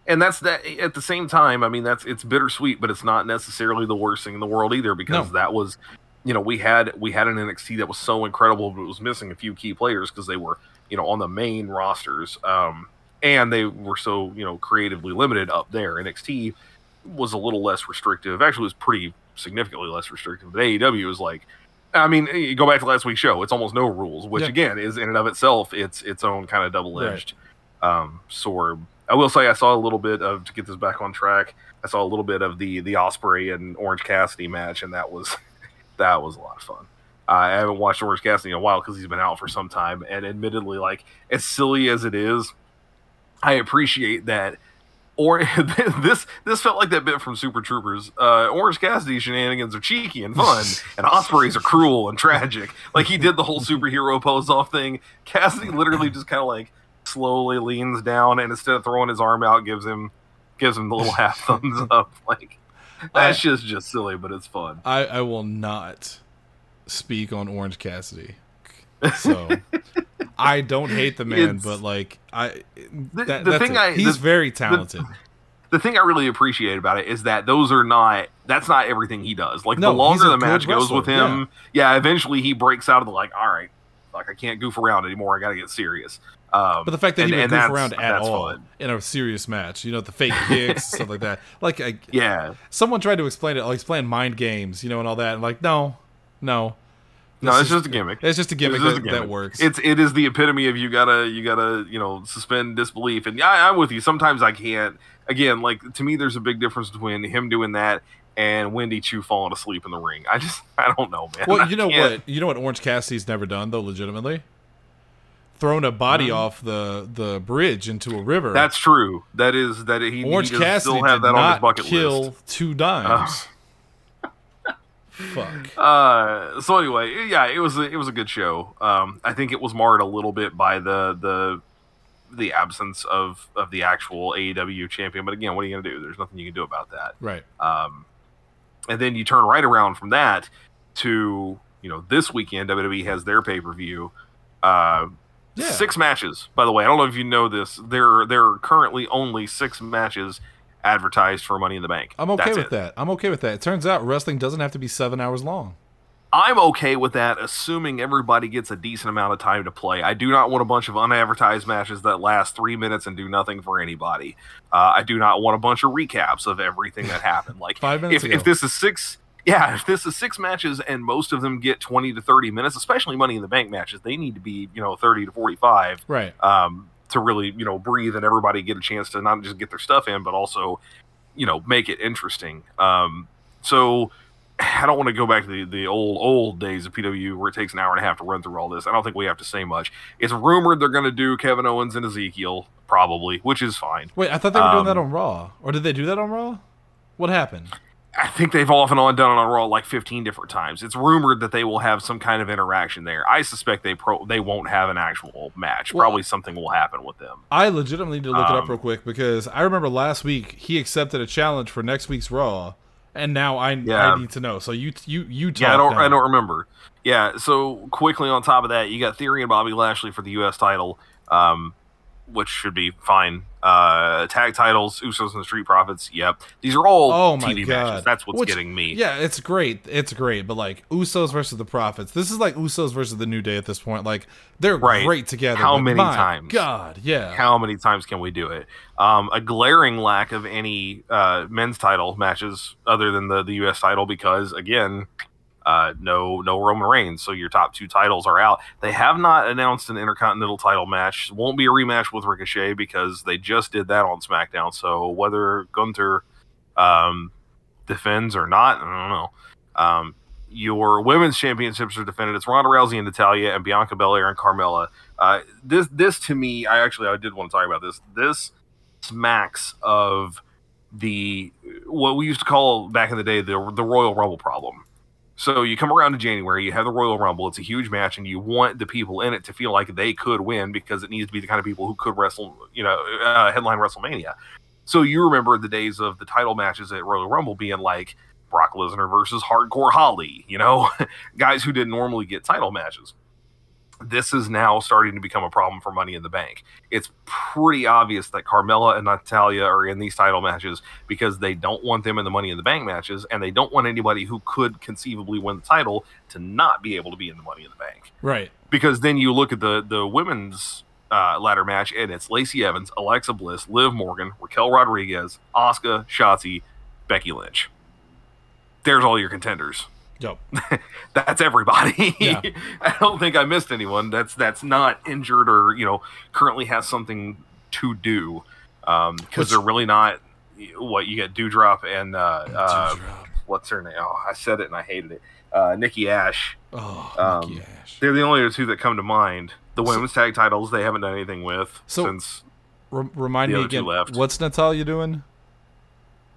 And that's that at the same time i mean that's it's bittersweet but it's not necessarily the worst thing in the world either because No. that was you know we had we had an nxt that was so incredible but it was missing a few key players because they were you know on the main rosters um and they were so you know creatively limited up there nxt was a little less restrictive actually it was pretty significantly less restrictive but aew was like I mean, you go back to last week's show. It's almost no rules, which Yeah. again is in and of itself, it's its own kind of double edged um, sword. I will say I saw a little bit of to get this back on track. I saw a little bit of the the Ospreay and Orange Cassidy match, and that was (laughs) that was a lot of fun. I haven't watched Orange Cassidy in a while because he's been out for some time, and admittedly, like as silly as it is, I appreciate that. Or (laughs) this this felt like that bit from Super Troopers. Uh, Orange Cassidy shenanigans are cheeky and fun, (laughs) and Ospreay's are cruel and tragic. Like he did the whole superhero pose off thing. Cassidy literally just kind of like slowly leans down, and instead of throwing his arm out, gives him gives him the little half (laughs) thumbs up. Like that's just just silly, but it's fun. I, I will not speak on Orange Cassidy. So (laughs) I don't hate the man, It's- but like I The- that, the that's thing it. I- he's the- very talented. the thing I really appreciate about it is that those are not that's not everything he does. Like No, the longer the match good goes with wrestler, him, yeah. eventually he breaks out of the like, all right, like I can't goof around anymore. I got to get serious. Um, But the fact that and- he would goof around at all fun. in a serious match, you know, the fake kicks, stuff like that. (laughs) Like, I, yeah, someone tried to explain it, like, explain mind games, you know, and all that. And like, no, no, no, it's is- just a gimmick. it's just a gimmick, just that, a gimmick. that works. It's it is the epitome of you gotta you gotta you know suspend disbelief. And yeah, I'm with you. Sometimes I can't. Again, like to me, there's a big difference between him doing that and Wendy Choo falling asleep in the ring. I just I don't know, man. Well, (laughs) I you know what? You know what Orange Cassidy's never done though, legitimately. Thrown a body off the the bridge into a river. That's true. That is that he, Orange he Cassidy still have did that on his bucket kill list. two dimes. Fuck. Uh, so anyway, yeah, it was a, it was a good show. Um, I think it was marred a little bit by the the the absence of of the actual AEW champion. But again, what are you gonna do? There's nothing you can do about that. Right. Um, and then you turn right around from that to you know this weekend WWE has their pay per view. Uh, Yeah. Six matches, by the way. I don't know if you know this. There there are currently only six matches advertised for Money in the Bank. I'm okay That's with it. that. I'm okay with that. It turns out wrestling doesn't have to be seven hours long. I'm okay with that, assuming everybody gets a decent amount of time to play. I do not want a bunch of unadvertised matches that last three minutes and do nothing for anybody. Uh, I do not want a bunch of recaps of everything that happened. Like (laughs) Five minutes if, if this is six, yeah, if this is six matches and most of them get 20 to 30 minutes, especially Money in the Bank matches, they need to be you know 30 to 45 Right. um, to really you know breathe and everybody get a chance to not just get their stuff in, but also you know make it interesting. Um, so (sighs) I don't want to go back to the, the old old days of PW where it takes an hour and a half to run through all this. I don't think we have to say much. It's rumored they're going to do Kevin Owens and Ezekiel probably, which is fine. Wait, I thought they were doing that Um, on Raw. Or did they do that on Raw? What happened? I think they've off and on done it on Raw like 15 different times. It's rumored that they will have some kind of interaction there. I suspect they pro they won't have an actual match. Well- Probably something will happen with them. I legitimately need to look it up Um, real quick because I remember last week he accepted a challenge for next week's Raw, and now I Yeah. I need to know. So you you you talk Yeah, I don't. now. I don't remember. Yeah. So quickly on top of that, you got Theory and Bobby Lashley for the U.S. title, um, which should be fine. Uh, tag titles, Usos and the Street Profits. Yep. These are all Oh my TV god, matches. That's what's Which- getting me. Yeah, it's great. It's great, but like Usos versus the Profits. This is like Usos versus the New Day at this point. Like they're Right. great together. How many times? God, yeah. How many times can we do it? Um, a glaring lack of any uh, men's title matches other than the, the U.S. title because again, uh, no no Roman Reigns, so your top two titles are out. They have not announced an Intercontinental title match. Won't be a rematch with Ricochet because they just did that on SmackDown. So whether Gunther um, defends or not, I don't know. Um, your women's championships are defended. It's Ronda Rousey and Natalya and Bianca Belair and Carmella. Uh, this this to me, I actually I did want to talk about this. This smacks of the what we used to call back in the day the the Royal Rumble problem. So you come around to January, you have the Royal Rumble. It's a huge match, and you want the people in it to feel like they could win because it needs to be the kind of people who could wrestle, you know, uh, headline WrestleMania. So you remember the days of the title matches at Royal Rumble being like Brock Lesnar versus Hardcore Holly, you know, (laughs) guys who didn't normally get title matches. This is now starting to become a problem for Money in the Bank. It's pretty obvious that Carmella and Natalya are in these title matches because they don't want them in the Money in the Bank matches, and they don't want anybody who could conceivably win the title to not be able to be in the Money in the Bank Right. because then you look at the the women's uh, ladder match and it's Lacey Evans, Alexa Bliss, Liv Morgan, Raquel Rodriguez, Asuka, Shotzi, Becky Lynch. There's all your contenders. Yep. (laughs) That's everybody. Yeah. (laughs) I don't think I missed anyone. That's that's not injured or you know currently has something to do because Which- they're really not. What you get, Doudrop and uh, uh, what's her name? Oh, I said it and I hated it. Uh, Nikki Ash. Oh, um, Nikki Ash. They're the only two that come to mind. The women's tag titles they haven't done anything with So- since Re- remind me again. What's Natalya doing?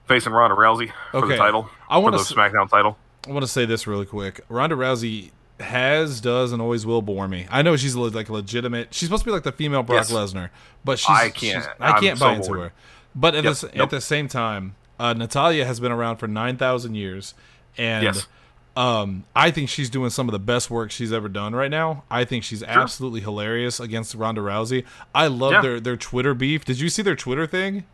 facing Ronda Rousey for the title. I for want the to. SmackDown title. I want to say this really quick. Ronda Rousey has, does, and always will bore me. I know she's like legitimate. She's supposed to be like the female Brock Yes. Lesnar, but she's, I can't- she's- I I'm can't so buy into bored. her. But at, Yep, the, nope. at the same time, uh, Natalya has been around for nine thousand years, and Yes. um, I think she's doing some of the best work she's ever done right now. I think she's absolutely hilarious against Ronda Rousey. I love Yeah. their their Twitter beef. Did you see their Twitter thing?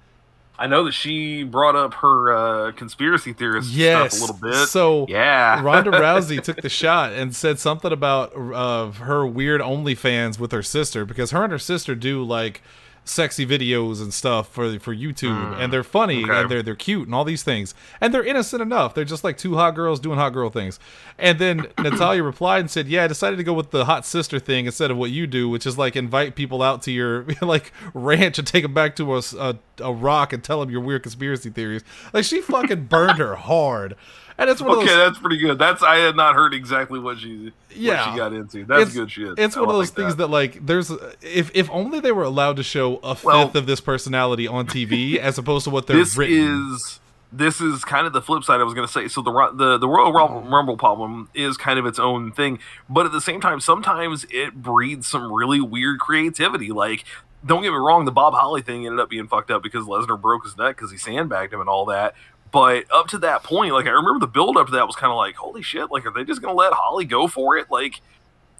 I know that she brought up her uh, conspiracy theorist Yes. stuff a little bit. So yeah, Ronda (laughs) Rousey took the shot and said something about uh, her weird OnlyFans with her sister because her and her sister do like sexy videos and stuff for for YouTube, and they're funny Mm, okay. and they're they're cute and all these things, and they're innocent enough. They're just like two hot girls doing hot girl things. And then (clears throat) Natalya replied and said, "Yeah, I decided to go with the hot sister thing instead of what you do, which is like invite people out to your (laughs) like ranch and take them back to a a rock and tell them your weird conspiracy theories." Like she fucking (laughs) burned her hard. And it's one of Okay, those that's pretty good. That's I had not heard exactly what she Yeah. what she got into. That's good shit. It's I one of like those things that. like there's if if only they were allowed to show a fifth Well- of this personality on TV (laughs) as opposed to what they're this written. is this is kind of the flip side I was going to say. So the the the Royal Rumble, mm-hmm. Rumble problem is kind of its own thing, but at the same time, sometimes it breeds some really weird creativity. Like, don't get me wrong, the Bob Holly thing ended up being fucked up because Lesnar broke his neck because he sandbagged him and all that. But up to that point, like I remember the build up to that was kind of like, holy shit! Like, are they just going to let Holly go for it? Like,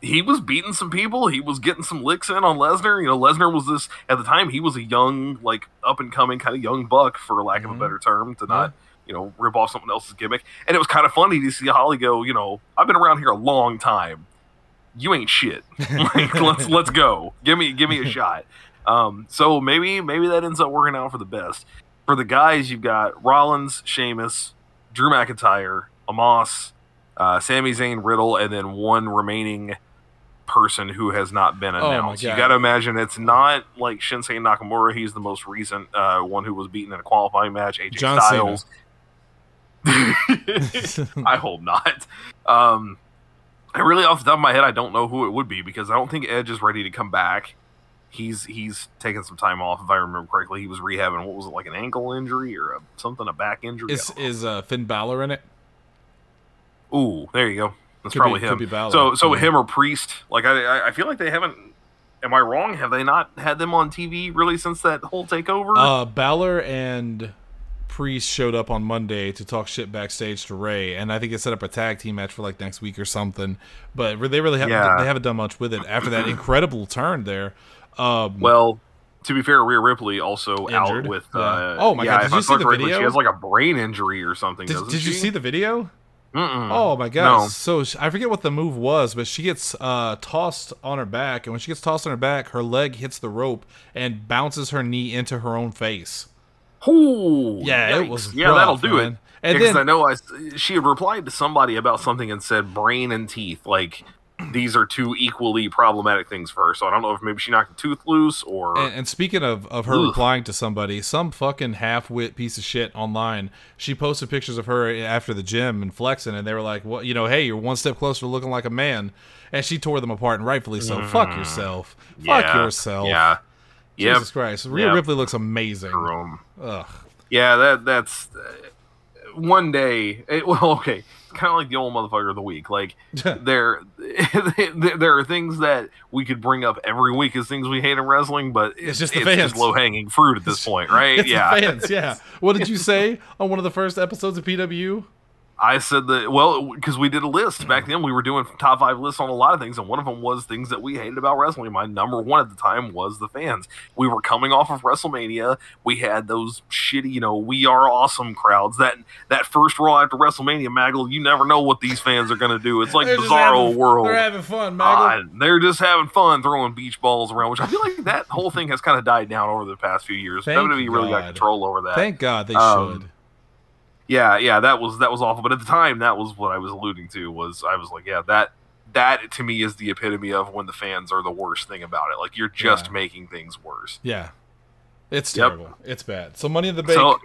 he was beating some people. He was getting some licks in on Lesnar. You know, Lesnar was this at the time. He was a young, like up and coming kind of young buck, for lack of Mhm. a better term, to not you know rip off someone else's gimmick. And it was kind of funny to see Holly go. You know, I've been around here a long time. You ain't shit. (laughs) like, let's let's go. Give me give me a shot. Um, so maybe maybe that ends up working out for the best. For the guys, you've got Rollins, Sheamus, Drew McIntyre, Omos, uh, Sami Zayn, Riddle, and then one remaining person who has not been Oh announced. you got to imagine it's not like Shinsuke Nakamura. He's the most recent uh, one who was beaten in a qualifying match. AJ John Styles. (laughs) I hope not. Um, I really, off the top of my head, I don't know who it would be because I don't think Edge is ready to come back. He's he's taking some time off, if I remember correctly. He was rehabbing what was it like an ankle injury or a, something, a back injury. Is I don't know. is uh, Finn Balor in it? Ooh, there you go. That's Could probably be- him. could be. So, so Yeah. him or Priest? Like, I, I- I feel like they haven't. Am I wrong? Have they not had them on TV really since that whole takeover? Uh, Balor and Priest showed up on Monday to talk shit backstage to Rey, and I think it set up a tag team match for like next week or something. But they really haven't Yeah. they haven't done much with it after that incredible turn there. Um, well, to be fair, Rhea Ripley also Injured, out with. yeah. Uh, Oh my yeah, God, did I you see the video? She has like a brain injury or something. did, did you see the video? Mm-mm. Oh my god! No. So sh- I forget what the move was, but she gets uh, tossed on her back, and when she gets tossed on her back, her leg hits the rope and bounces her knee into her own face. Ooh, Yeah, it was Yeah, rough, that'll do man. it. And Because then- I know I she had replied to somebody about something and said brain and teeth like these are two equally problematic things for her. So I don't know if maybe she knocked a tooth loose or And, and speaking of, of her Ugh. replying to somebody, some fucking half wit piece of shit online, she posted pictures of her after the gym and flexing, and they were like, well, You know, hey, you're one step closer to looking like a man," and she tore them apart, and rightfully so. Fuck yourself. Fuck Mm. Yeah, yourself. Yeah. Yep. Jesus Christ. Rhea Yep. Ripley looks amazing. Ugh. Yeah, that that's uh, one day. It, (laughs) well, okay, kind of like the old motherfucker of the week. Like (laughs) there, (laughs) there are things that we could bring up every week as things we hate in wrestling, but It's just the fans. low hanging fruit at this point, right? (laughs) It's yeah, the fans, yeah. What did you say on one of the first episodes of PW? I said that well because we did a list back then. We were doing top five lists on a lot of things, and one of them was things that we hated about wrestling. My number one at the time was the fans. We were coming off of WrestleMania. We had those shitty, you know, we are awesome crowds. That that first Raw after WrestleMania, Maggle, you never know what these fans are going to do. It's like Bizarro having- World. They're having fun, Maggle. they're just having fun throwing beach balls around, which I feel like that whole thing has kind of died down over the past few years. Thank WWE really got control over that. Thank God they Um, should. Yeah, yeah, that was that was awful. But at the time, that was what I was alluding to. Was I was like, yeah, that that to me is the epitome of when the fans are the worst thing about it. Like you're just Yeah. making things worse. Yeah. It's Yep. terrible. It's bad. So Money in the Bank So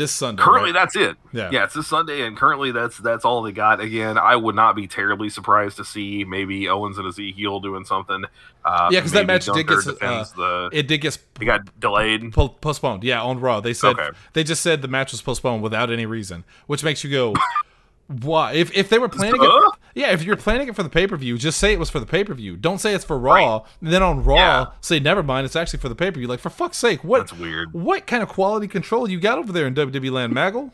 this Sunday. currently, right? that's it. Yeah. yeah, it's this Sunday, and currently that's that's all they got. Again, I would not be terribly surprised to see maybe Owens and Ezekiel doing something. Uh, yeah, because that match did get uh, the. it did get It got delayed. po- postponed. Yeah, on Raw. They said Okay. they just said the match was postponed without any reason, which makes you go, why? If if they were planning it, yeah, if you're planning it for the pay per view, just say it was for the pay per view. Don't say it's for Raw. And then on Raw, Yeah. say never mind, it's actually for the pay per view. Like for fuck's sake, what? That's weird. What kind of quality control you got over there in WWE land, Maggle?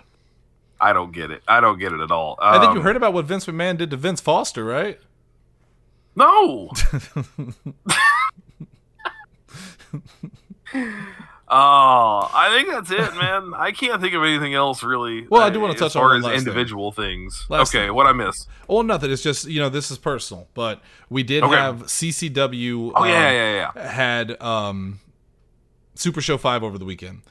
(laughs) I don't get it. I don't get it at all. I think you Um, heard about what Vince McMahon did to Vince Foster, right? No. (laughs) (laughs) Oh, I think that's it, man. I can't think of anything else really. Well, I uh, do wanna touch on as last thing. individual things. Last okay, thing. what I miss? Well, nothing. It's just you know this is personal, but we did Okay. have CCW. Oh um, yeah, yeah, yeah. had um Super Show 5 over the weekend.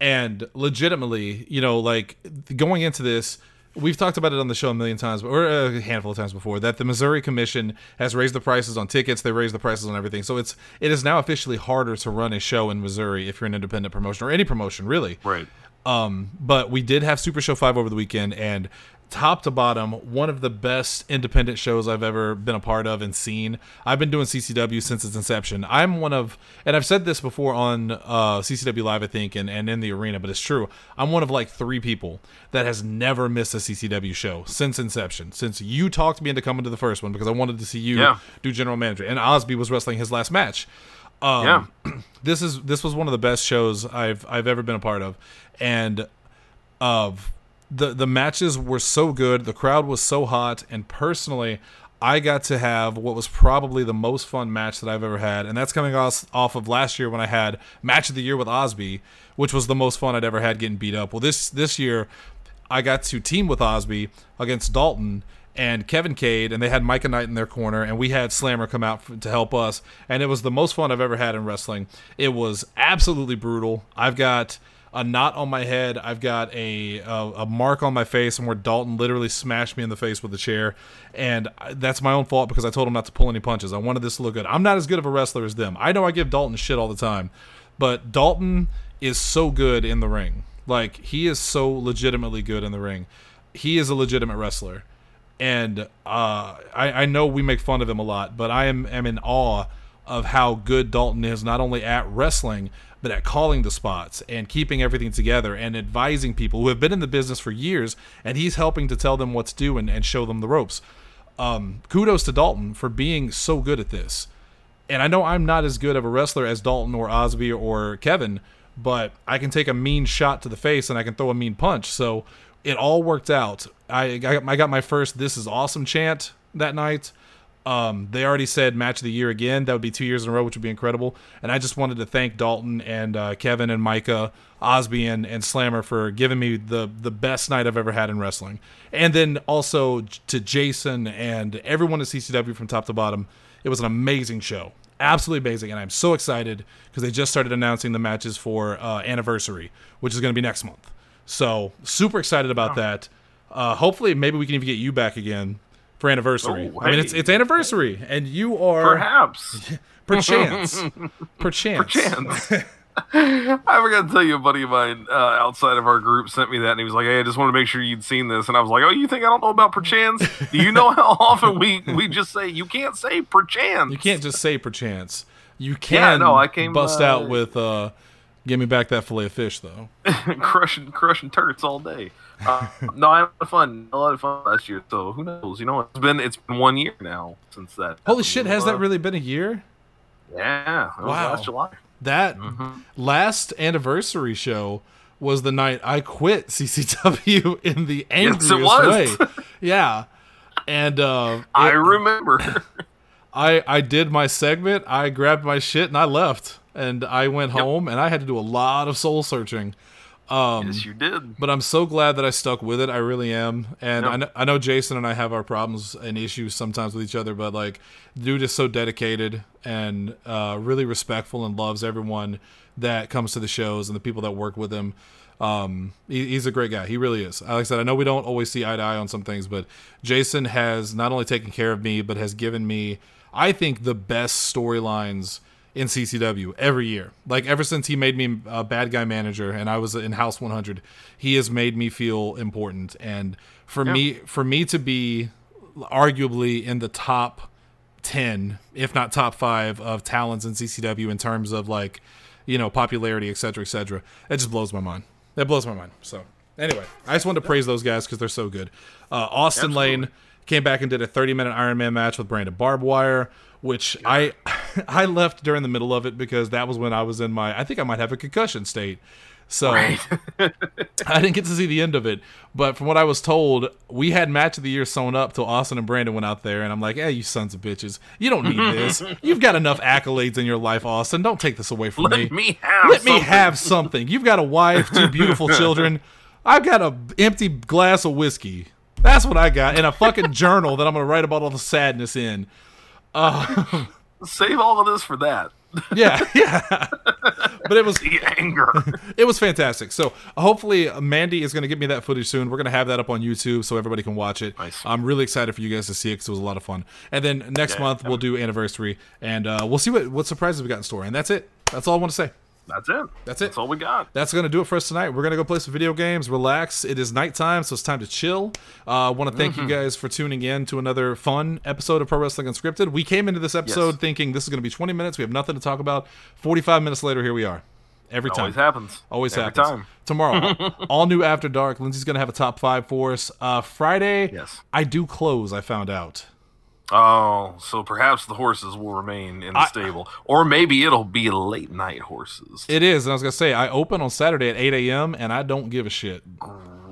And legitimately, you know, like going into this, we've talked about it on the show a million times, or a handful of times before, that the Missouri Commission has raised the prices on tickets. They raised the prices on everything. So it's it is now officially harder to run a show in Missouri if you're an independent promotion or any promotion, really. Right. Um, but we did have Super Show 5 over the weekend, and top to bottom, one of the best independent shows I've ever been a part of and seen. I've been doing CCW since its inception. I'm one of, and I've said this before on uh, CCW Live, I think, and, and in the arena, but it's true. I'm one of like three people that has never missed a CCW show since inception. Since you talked me into coming to the first one because I wanted to see you Yeah. do general manager, and Osby was wrestling his last match. Um, Yeah. (clears throat) this is this was one of the best shows I've I've ever been a part of, and of the the matches were so good, the crowd was so hot, and personally, I got to have what was probably the most fun match that I've ever had, and that's coming off off of last year when I had match of the year with Osby, which was the most fun I'd ever had getting beat up. Well, this this year, I got to team with Osby against Dalton and Kevin Cade, and they had Micah Knight in their corner, and we had Slammer come out to help us, and it was the most fun I've ever had in wrestling. It was absolutely brutal. I've got a knot on my head. I've got a a, a mark on my face, and where Dalton literally smashed me in the face with a chair, and that's my own fault because I told him not to pull any punches. I wanted this to look good. I'm not as good of a wrestler as them. I know I give Dalton shit all the time, but Dalton is so good in the ring. Like he is so legitimately good in the ring. He is a legitimate wrestler and uh, I, I know we make fun of him a lot, but I am, am in awe of how good Dalton is, not only at wrestling, but at calling the spots and keeping everything together and advising people who have been in the business for years, and he's helping to tell them what to do and, and show them the ropes. Um, kudos to Dalton for being so good at this. And I know I'm not as good of a wrestler as Dalton or Osby or Kevin, but I can take a mean shot to the face and I can throw a mean punch. So it all worked out. I I got my first "This is awesome" chant that night. Um, they already said match of the year again. That would be two years in a row, which would be incredible. And I just wanted to thank Dalton and uh, Kevin and Micah, Osby and, and Slammer for giving me the the best night I've ever had in wrestling. And then also to Jason and everyone at CCW from top to bottom. It was an amazing show, absolutely amazing, and I'm so excited because they just started announcing the matches for uh, anniversary, which is going to be next month. So super excited about that. Uh, hopefully, maybe we can even get you back again for anniversary. Oh, I mean, it's it's anniversary, and you are Perhaps. (laughs) (laughs) perchance, perchance, Chance. (laughs) I forgot to tell you, a buddy of mine uh, outside of our group sent me that, and he was like, "Hey, I just wanted to make sure you'd seen this." And I was like, "Oh, you think I don't know about perchance? Do you know how often we we just say you can't say perchance? You can't just say perchance. You can no, I came, bust uh, out with uh, "Give me back that fillet of fish," though. (laughs) crushing crushing turrets all day." Uh, no, I had fun, a lot of fun last year. So who knows? You know, it's been it's been one year now since that. Holy shit! Has Uh, that really been a year? Yeah, Wow. last July. That Mm-hmm. last anniversary show was the night I quit (laughs) CCW in the angriest it was. way. (laughs) yeah, and uh, I it- remember. I I did my segment. I grabbed my shit and I left. And I went home and I had to do a lot of soul searching. yes, you did. But I'm so glad that I stuck with it. I really am. And Yep. I, know, I know Jason and I have our problems and issues sometimes with each other, but like, dude is so dedicated and uh, really respectful and loves everyone that comes to the shows and the people that work with him. Um, he, he's a great guy. He really is. Like I said, I know we don't always see eye to eye on some things, but Jason has not only taken care of me, but has given me, I think, the best storylines in CCW every year. Like ever since he made me a bad guy manager and I was in House 100, he has made me feel important. And for me, for me to be arguably in the top 10, if not top five of talents in CCW in terms of like, you know, popularity, et cetera, et cetera, it just blows my mind. That blows my mind. So anyway, I just wanted to praise those guys because they're so good. Uh, Austin Lane came back and did a 30 minute Iron Man match with Brandon Barbed Wire, which I (laughs) I left during the middle of it because that was when I was in my I think I might have a concussion state. So (laughs) I didn't get to see the end of it. But from what I was told, we had match of the year sewn up till Austin and Brandon went out there, and I'm like, hey, you sons of bitches, you don't need this. (laughs) You've got enough accolades in your life, Austin. Don't take this away from me. Let me have. Let me something. have something. You've got a wife, two beautiful children. I've got a empty glass of whiskey. That's what I got, and a fucking journal that I'm gonna write about all the sadness in. (laughs) Save all of this for that. Yeah, yeah. but it was (laughs) the anger. (laughs) it was fantastic. So hopefully Mandy is going to get me that footage soon. We're going to have that up on YouTube so everybody can watch it. Nice. I'm really excited for you guys to see it because it was a lot of fun. And then next Yeah, month we'll do anniversary and uh, we'll see what what surprises we got in store. And that's it. That's all I want to say. That's it. That's it. That's all we got. That's going to do it for us tonight. We're going to go play some video games, relax. It is nighttime, so it's time to chill. Uh, I want to thank Mm-hmm. you guys for tuning in to another fun episode of Pro Wrestling Unscripted. We came into this episode Yes. thinking this is going to be 20 minutes. We have nothing to talk about. 45 minutes later, here we are. Every time. Always happens. Always Every happens. time. Tomorrow, (laughs) all new After Dark. Lindsay's going to have a top five for us. Uh, Friday, Yes. I do close, I found out. Oh, so perhaps the horses will remain in the stable, or maybe it'll be late night horses. It is, and I was going to say, I open on Saturday at 8 a.m., and I don't give a shit.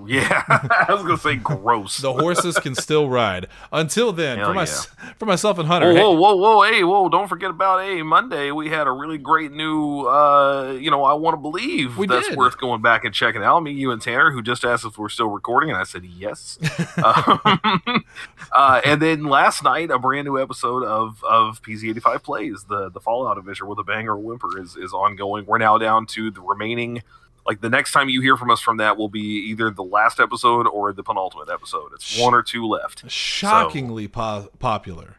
(laughs) yeah, I was gonna say gross. The horses can still ride. Until then, Hell for, my, yeah. (laughs) for myself and Hunter, Whoa, hey- whoa, whoa, whoa, hey, whoa! Don't forget about hey Monday. We had a really great new, uh, you know, I want to believe We that's did. worth going back and checking out. Me, you, and Tanner, who just asked if we're still recording, and I said yes. um, (laughs) uh, and then last night, a brand new episode of of PZ85 plays the the Fallout Adventure with a banger whimper is is ongoing. We're now down to the remaining. Like the next time you hear from us from that will be either the last episode or the penultimate episode. It's one or two left. shockingly po- popular.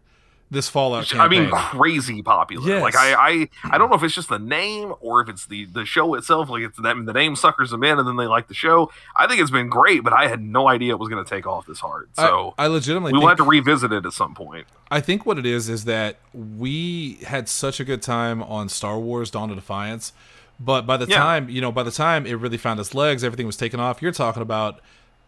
This Fallout I mean, crazy popular. Yes. Like I, I, I don't know if it's just the name or if it's the the show itself. Like it's them, the name suckers them in, and then they like the show. I think it's been great, but I had no idea it was going to take off this hard. So I, I legitimately we will have to revisit it at some point. I think what it is is that we had such a good time on Star Wars: Dawn of Defiance, but by the Yeah. time you know, by the time it really found its legs, everything was taken off. You're talking about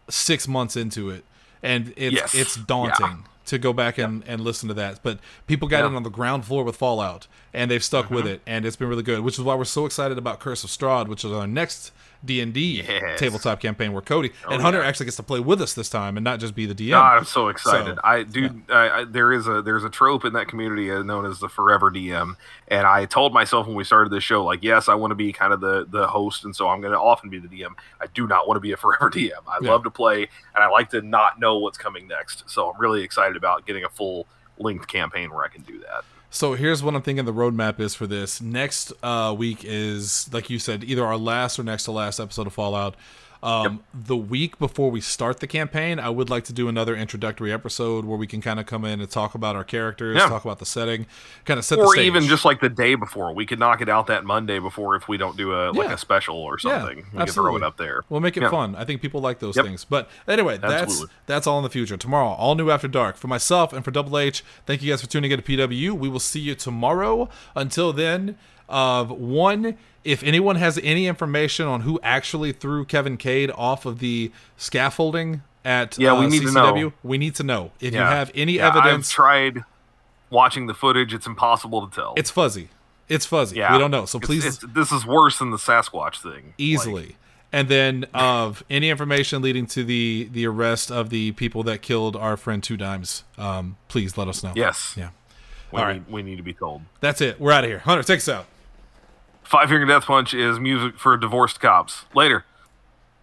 six months into it, and it's Yes. it's daunting to go back and, and listen to that. But people got Yeah. In on the ground floor with Fallout, and they've stuck with it, and it's been really good. Which is why we're so excited about Curse of Strahd, which is our next D and D. Oh, tabletop campaign, where Cody and Hunter yeah. actually gets to play with us this time, and not just be the DM. God, I'm so excited. So, I dude, I, I, there is a there's a trope in that community uh, known as the forever DM, and I told myself when we started this show, like, yes, I want to be kind of the the host, and so I'm going to often be the DM. I do not want to be a (laughs) forever DM. I Yeah. love to play, and I like to not know what's coming next. So I'm really excited about getting a full length campaign where I can do that. So here's what I'm thinking the roadmap is for this. Next uh, week is, like you said, either our last or next to last episode of Fallout. Um, The week before we start the campaign, I would like to do another introductory episode where we can kind of come in and talk about our characters, Yeah. talk about the setting, kind of set the stage. Or even just like the day before, we could knock it out that Monday before if we don't do a like Yeah. a special or Yeah, something. we could throw it up there. We'll make it Yeah. fun. I think people like those Yep. things. But anyway, that's that's all in the future. Tomorrow, all new after dark. For myself and for Double H, thank you guys for tuning in to PW. We will see you tomorrow. Until then, uh, one, if anyone has any information on who actually threw Kevin Cade off of the scaffolding at Yeah, we uh, need to know. we need to know. If you have any Yeah, evidence, I've tried watching the footage. It's impossible to tell. it's fuzzy. It's fuzzy. yeah, We don't know. So please it's- this is worse than the Sasquatch thing. easily. and then of any information leading to the the arrest of the people that killed our friend Two Dimes, um, please let us know. Yes. Yeah. We, All need, right. we need to be told. That's it. We're out of here. Hunter, take us out. Five Finger Death Punch is music for divorced cops. Later.